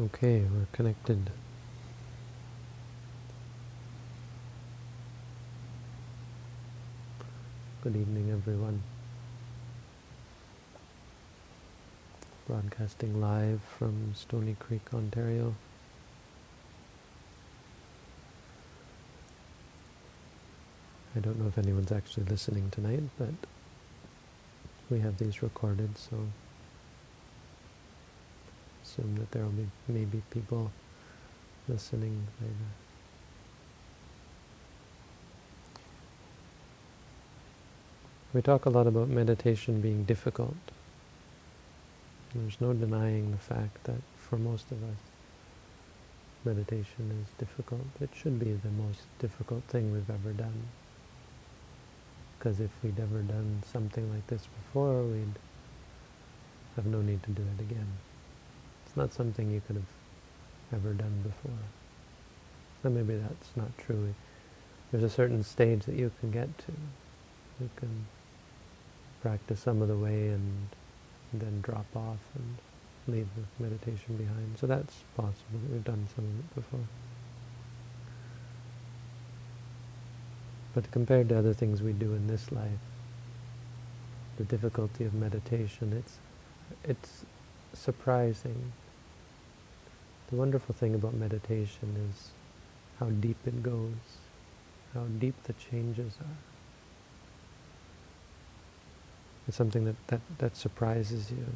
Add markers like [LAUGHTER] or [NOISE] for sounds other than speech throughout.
Okay, we're connected. Good evening, everyone. Broadcasting live from Stony Creek, Ontario. I don't know if anyone's actually listening tonight, but we have these recorded, so assume that there will be maybe people listening later. We talk a lot about meditation being difficult. There's no denying the fact that for most of us, meditation is difficult. It should be the most difficult thing we've ever done. Because if we'd ever done something like this before, we'd have no need to do it again. Not something you could have ever done before. So maybe that's not true. There's a certain stage that you can get to. You can practice some of the way and then drop off and leave the meditation behind. So that's possible we've done some of it before. But compared to other things we do in this life, the difficulty of meditation, it's, it's surprising. The wonderful thing about meditation is how deep it goes, how deep the changes are. It's something that, that, that surprises you.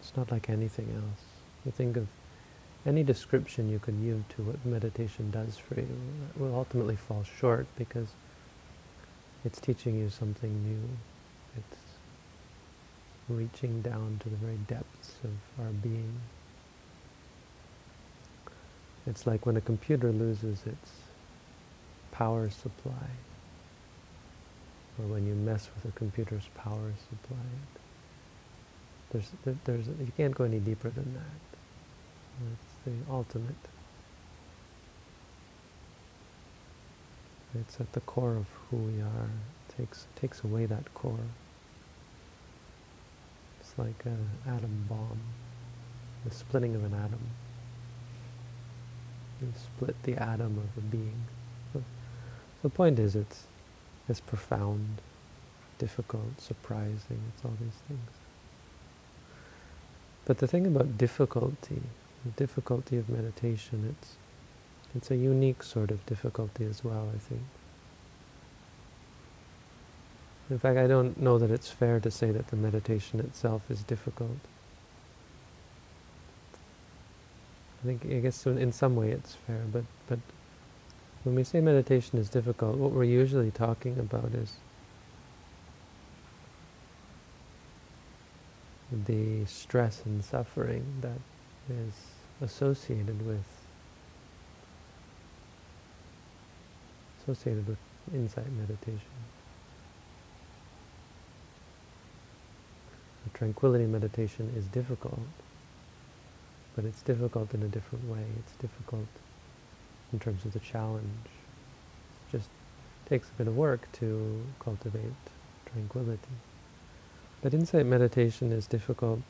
It's not like anything else. You think of any description you can give to what meditation does for you will ultimately fall short because it's teaching you something new. It's reaching down to the very depths of our being. It's like when a computer loses its power supply, or when you mess with a computer's power supply. There's, there's, you can't go any deeper than that. It's the ultimate. It's at the core of who we are. It takes, takes away that core. Like an atom bomb, the splitting of an atom. You split the atom of a being. So the point is, it's it's profound, difficult, surprising. It's all these things. But the thing about difficulty, the difficulty of meditation, it's it's a unique sort of difficulty as well, I think. In fact, I don't know that it's fair to say that the meditation itself is difficult. I think, I guess in some way it's fair, but, but when we say meditation is difficult, what we're usually talking about is the stress and suffering that is associated with associated with insight meditation. The tranquility meditation is difficult, but it's difficult in a different way. It's difficult in terms of the challenge. It just takes a bit of work to cultivate tranquility. But insight meditation is difficult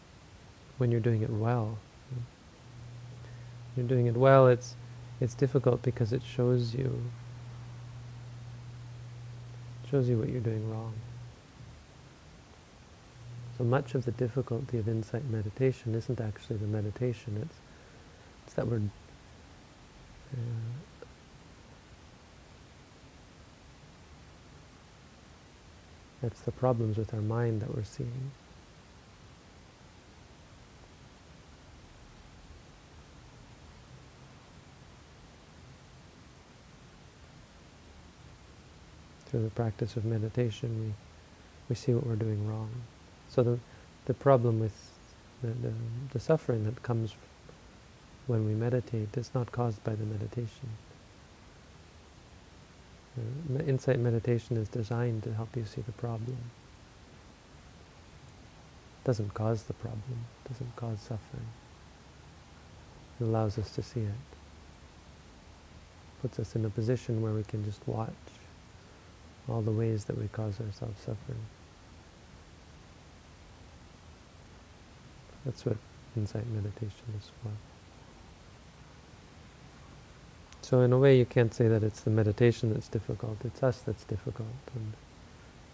when you're doing it well. When you're doing it well, it's it's difficult because it shows you shows you what you're doing wrong. So much of the difficulty of insight meditation isn't actually the meditation, it's, it's that we're uh, that's the problems with our mind that we're seeing. Through the practice of meditation, we, we see what we're doing wrong. So the, the problem with the, the, the suffering that comes when we meditate is not caused by the meditation. Uh, insight meditation is designed to help you see the problem. It doesn't cause the problem, doesn't cause suffering. It allows us to see it. Puts us in a position where we can just watch all the ways that we cause ourselves suffering. That's what insight meditation is for. So in a way you can't say that it's the meditation that's difficult, it's us that's difficult. And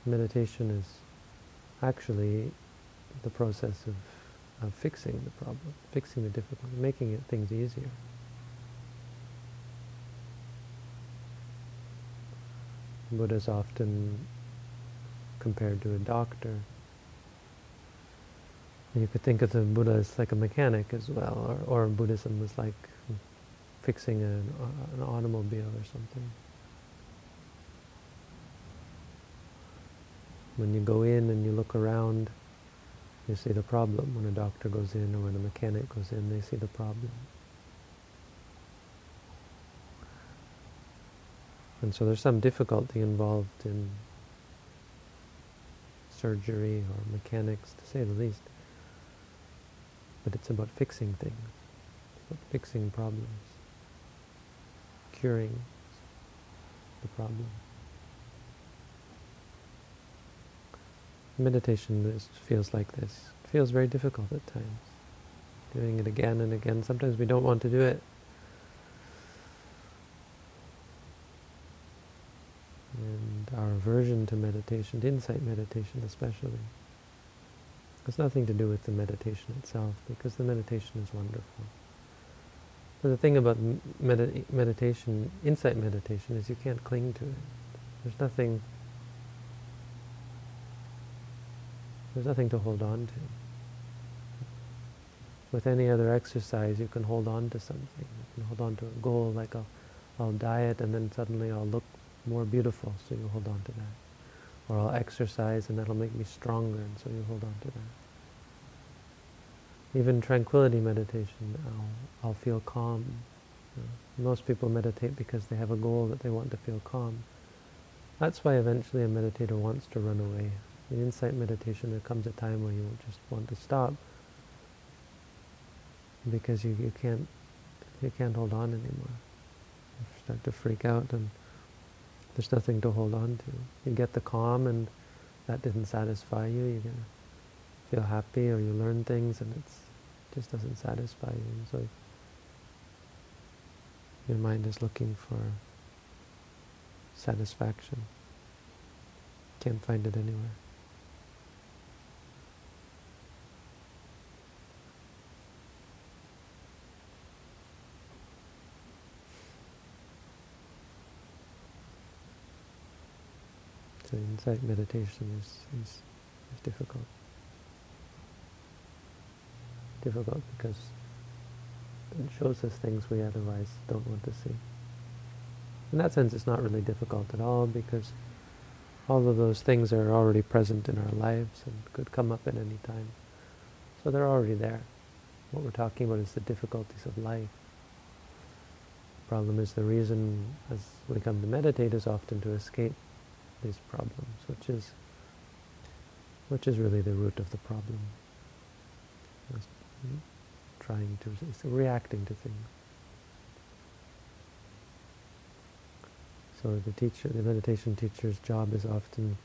meditation is actually the process of, of fixing the problem, fixing the difficulty, making it, things easier. Buddha is often compared to a doctor. You could think of the Buddha as like a mechanic as well, or, or Buddhism was like fixing an, an automobile or something. When you go in and you look around, you see the problem. When a doctor goes in or when a mechanic goes in, they see the problem. And so there's some difficulty involved in surgery or mechanics, to say the least. But it's about fixing things, about fixing problems, curing the problem. Meditation is, feels like this. It feels very difficult at times. Doing it again and again. Sometimes we don't want to do it. And our aversion to meditation, to insight meditation especially, has nothing to do with the meditation itself, because the meditation is wonderful. But the thing about med meditation, insight meditation, is you can't cling to it. There's nothing There's nothing to hold on to. With any other exercise, you can hold on to something. You can hold on to a goal, like I'll, I'll diet and then suddenly I'll look more beautiful, so you hold on to that. Or I'll exercise and that'll make me stronger, and so you hold on to that. Even tranquility meditation, I'll, I'll feel calm. You know, most people meditate because they have a goal that they want to feel calm. That's why eventually a meditator wants to run away in insight meditation there comes a time where you just want to stop because you, you can't you can't hold on anymore. You start to freak out and there's nothing to hold on to. You get the calm and that didn't satisfy you. You're feel happy or you learn things and it just doesn't satisfy you. And so your mind is looking for satisfaction. Can't find it anywhere. So insight meditation is, is, is difficult. Difficult because it shows us things we otherwise don't want to see. In that sense, it's not really difficult at all because all of those things are already present in our lives and could come up at any time. So they're already there. What we're talking about is the difficulties of life. The problem is the reason as we come to meditate is often to escape these problems, which is which is really the root of the problem. Trying to, reacting to things. So the teacher, the meditation teacher's job is often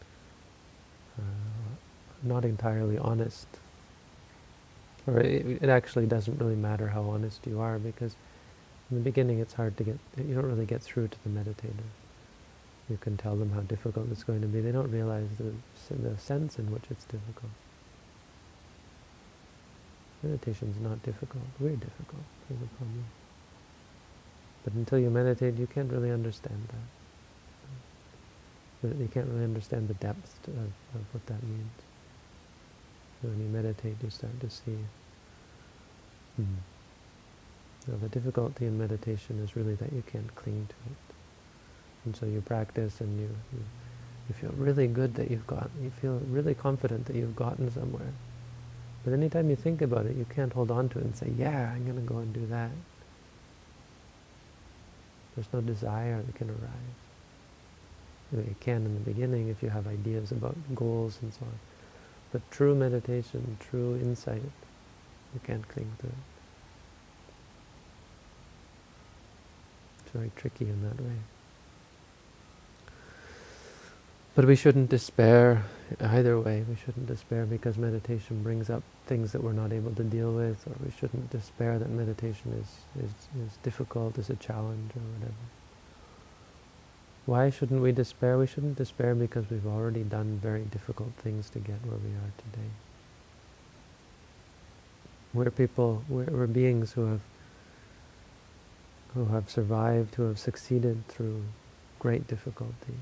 uh, not entirely honest. Or it, it actually doesn't really matter how honest you are because in the beginning it's hard to get, you don't really get through to the meditator you can tell them how difficult it's going to be. They don't realize the, the sense in which it's difficult. Meditation is not difficult. We're difficult is a problem. But until you meditate, you can't really understand that. You can't really understand the depth of, of what that means. When you meditate, you start to see. Hmm. Now, the difficulty in meditation is really that you can't cling to it. And so you practice and you, you, you feel really good that you've got, you feel really confident that you've gotten somewhere. But anytime you think about it, you can't hold on to it and say, yeah, I'm going to go and do that. There's no desire that can arise. You, can in the beginning if you have ideas about goals and so on. But true meditation, true insight, you can't cling to it. It's very tricky in that way. But we shouldn't despair either way. We shouldn't despair because meditation brings up things that we're not able to deal with, or we shouldn't despair that meditation is, is, is difficult, is a challenge, or whatever. Why shouldn't we despair? We shouldn't despair because we've already done very difficult things to get where we are today. We're people, we're, we're beings who have who have survived, who have succeeded through great difficulty,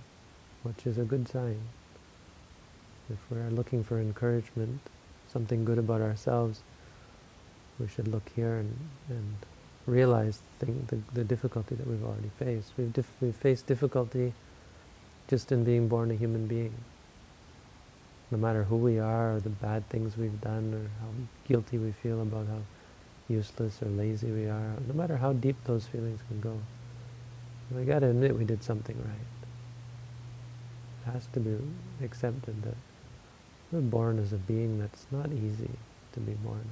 which is a good sign. If we're looking for encouragement, something good about ourselves, we should look here and, and realize the, thing, the, the difficulty that we've already faced. We've, we've faced difficulty just in being born a human being. No matter who we are, or the bad things we've done, or how guilty we feel about how useless or lazy we are, no matter how deep those feelings can go, we got to admit we did something right. Has to be accepted that we're born as a being that's not easy to be born.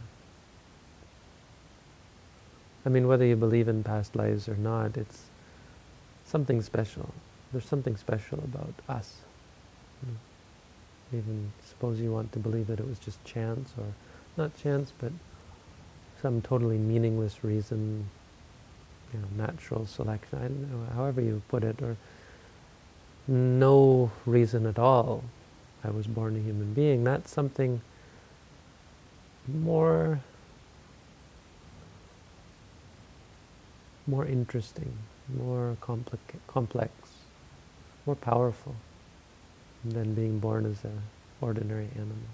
I mean, whether you believe in past lives or not, it's something special. There's something special about us. Even suppose you want to believe that it was just chance, or not chance, but some totally meaningless reason, you know, natural selection, however you put it, or no reason at all I was born a human being. That's something more more interesting, more complex, more powerful than being born as an ordinary animal.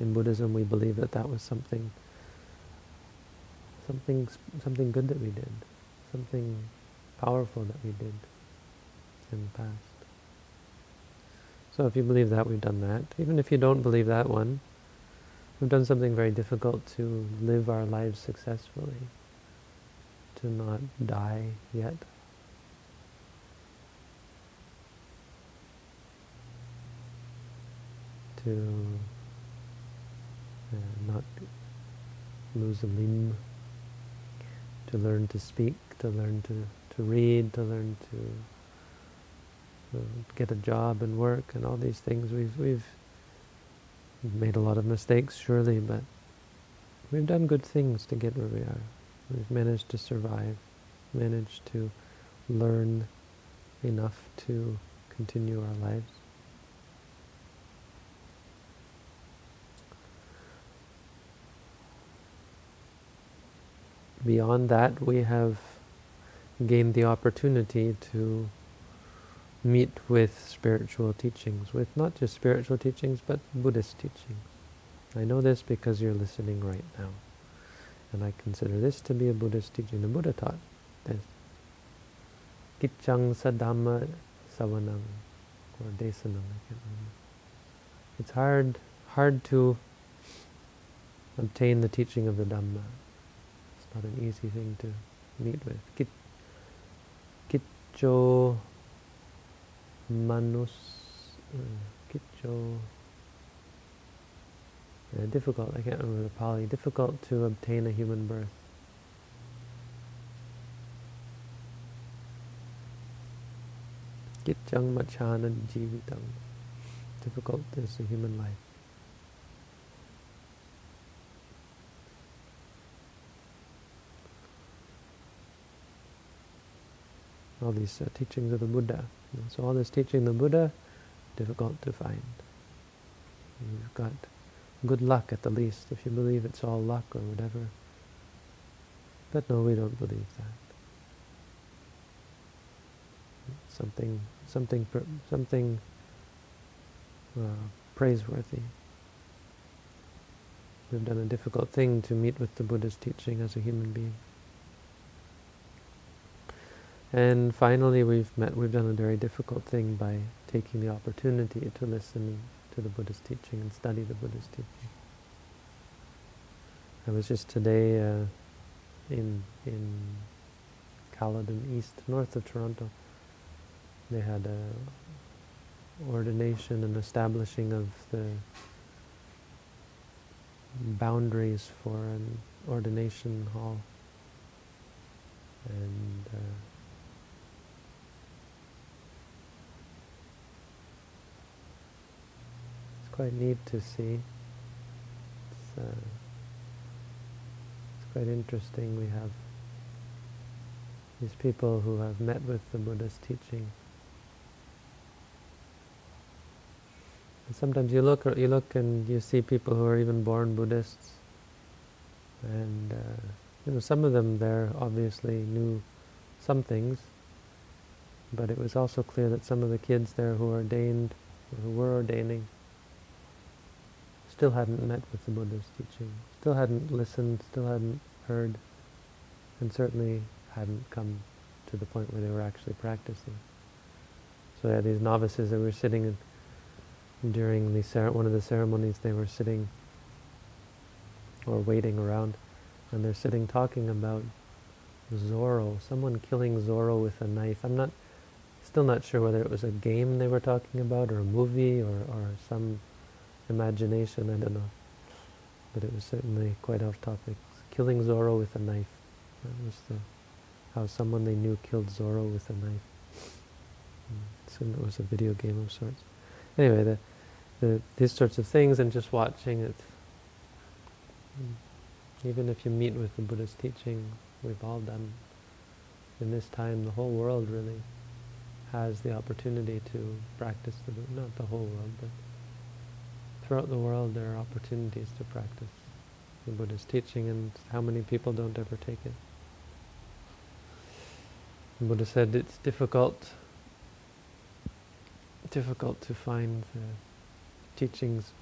In Buddhism, we believe that that was something, something, something good that we did, something powerful that we did in the past. So if you believe that, we've done that. Even if you don't believe that one, we've done something very difficult to live our lives successfully to not die yet. To uh, not lose a limb, to learn to speak, to learn to, to read, to learn to uh, get a job and work and all these things. We've, we've made a lot of mistakes, surely, but we've done good things to get where we are. We've managed to survive, managed to learn enough to continue our lives. Beyond that, we have gained the opportunity to meet with spiritual teachings, with not just spiritual teachings, but Buddhist teachings. I know this because you're listening right now. And I consider this to be a Buddhist teaching. The Buddha taught this. Kichang sadhamma savanam, or desanam, I can't remember. It's hard, hard to obtain the teaching of the Dhamma. It's not an easy thing to meet with. Kit, kitcho manus, uh, kitcho uh, difficult, I can't remember the Pali, difficult to obtain a human birth. Gitjang machana jivitam. Difficult is the human life. All these uh, teachings of the Buddha. So all this teaching of the Buddha, difficult to find. You've got good luck at the least, if you believe it's all luck or whatever. But no, we don't believe that. Something, something, something uh, praiseworthy. We've done a difficult thing to meet with the Buddha's teaching as a human being. And finally, we've met. We've done a very difficult thing by taking the opportunity to listen to the Buddha's teaching and study the Buddha's teaching. I was just today uh, in in Caledon East, north of Toronto. They had a ordination and establishing of the boundaries for an ordination hall. And uh, quite neat to see. It's, uh, it's quite interesting. We have these people who have met with the Buddha's teaching. And sometimes you look, you look and you see people who are even born Buddhists, and uh, you know some of them there obviously knew some things, but it was also clear that some of the kids there who ordained, who were ordaining, still hadn't met with the Buddha's teaching, still hadn't listened, still hadn't heard, and certainly hadn't come to the point where they were actually practicing. So had these novices that were sitting in, during the one of the ceremonies, they were sitting or waiting around, and they're sitting talking about Zorro, someone killing Zorro with a knife. I'm not, still not sure whether it was a game they were talking about, or a movie, or, or some imagination, I don't know. But it was certainly quite off topic. Killing Zorro with a knife. That was the, how someone they knew killed Zorro with a knife. Hmm. Assume it was a video game of sorts. Anyway, the, the, these sorts of things and just watching it. Hmm. Even if you meet with the Buddha's teaching, we've all done in this time, the whole world really has the opportunity to practice the Buddha. Not the whole world, but throughout the world there are opportunities to practice the Buddha's teaching and how many people don't ever take it. The Buddha said it's difficult difficult to find the teachings.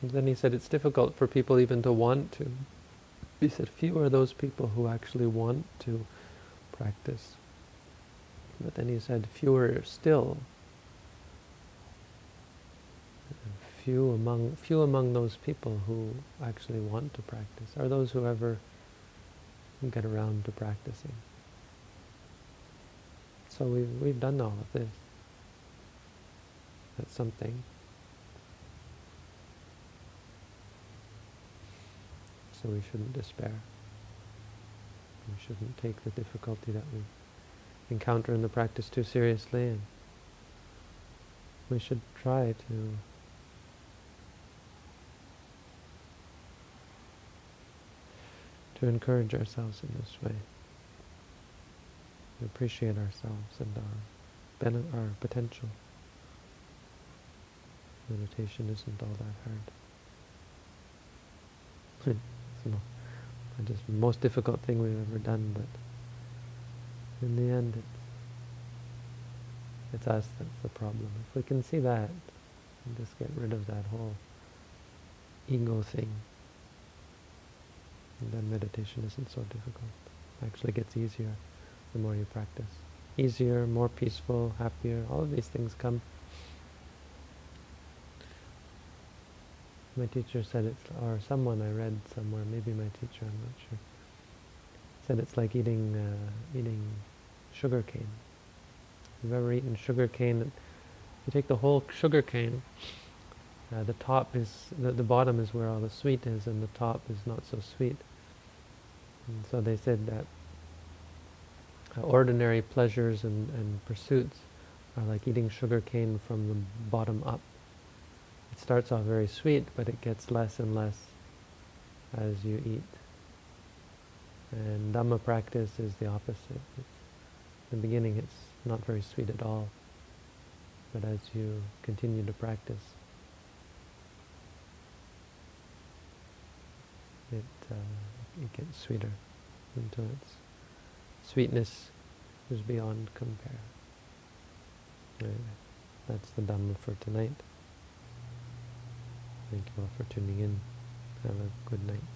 And then he said it's difficult for people even to want to. He said few are those people who actually want to practice. But then he said fewer still few among few among those people who actually want to practice are those who ever get around to practicing. So we've we've done all of this. That's something. So we shouldn't despair. We shouldn't take the difficulty that we encounter in the practice too seriously and we should try to to encourage ourselves in this way. To appreciate ourselves and our, our potential. Meditation isn't all that hard. [LAUGHS] it's just the most difficult thing we've ever done, but in the end it's, it's us that's the problem. If we can see that, and just get rid of that whole ego thing, and then meditation isn't so difficult. It actually gets easier the more you practice. Easier, more peaceful, happier, all of these things come. My teacher said it's, or someone I read somewhere, maybe my teacher, I'm not sure, said it's like eating uh, eating sugar cane. If you've ever eaten sugar cane, you take the whole sugar cane, uh, the top is, the, the bottom is where all the sweet is, and the top is not so sweet. And so they said that uh, ordinary pleasures and, and pursuits are like eating sugar cane from the bottom up. It starts off very sweet, but it gets less and less as you eat. And Dhamma practice is the opposite. It's, in the beginning it's not very sweet at all, but as you continue to practice, it uh, it gets sweeter until its sweetness is beyond compare. Anyway, that's the Dhamma for tonight. Thank you all for tuning in. Have a good night.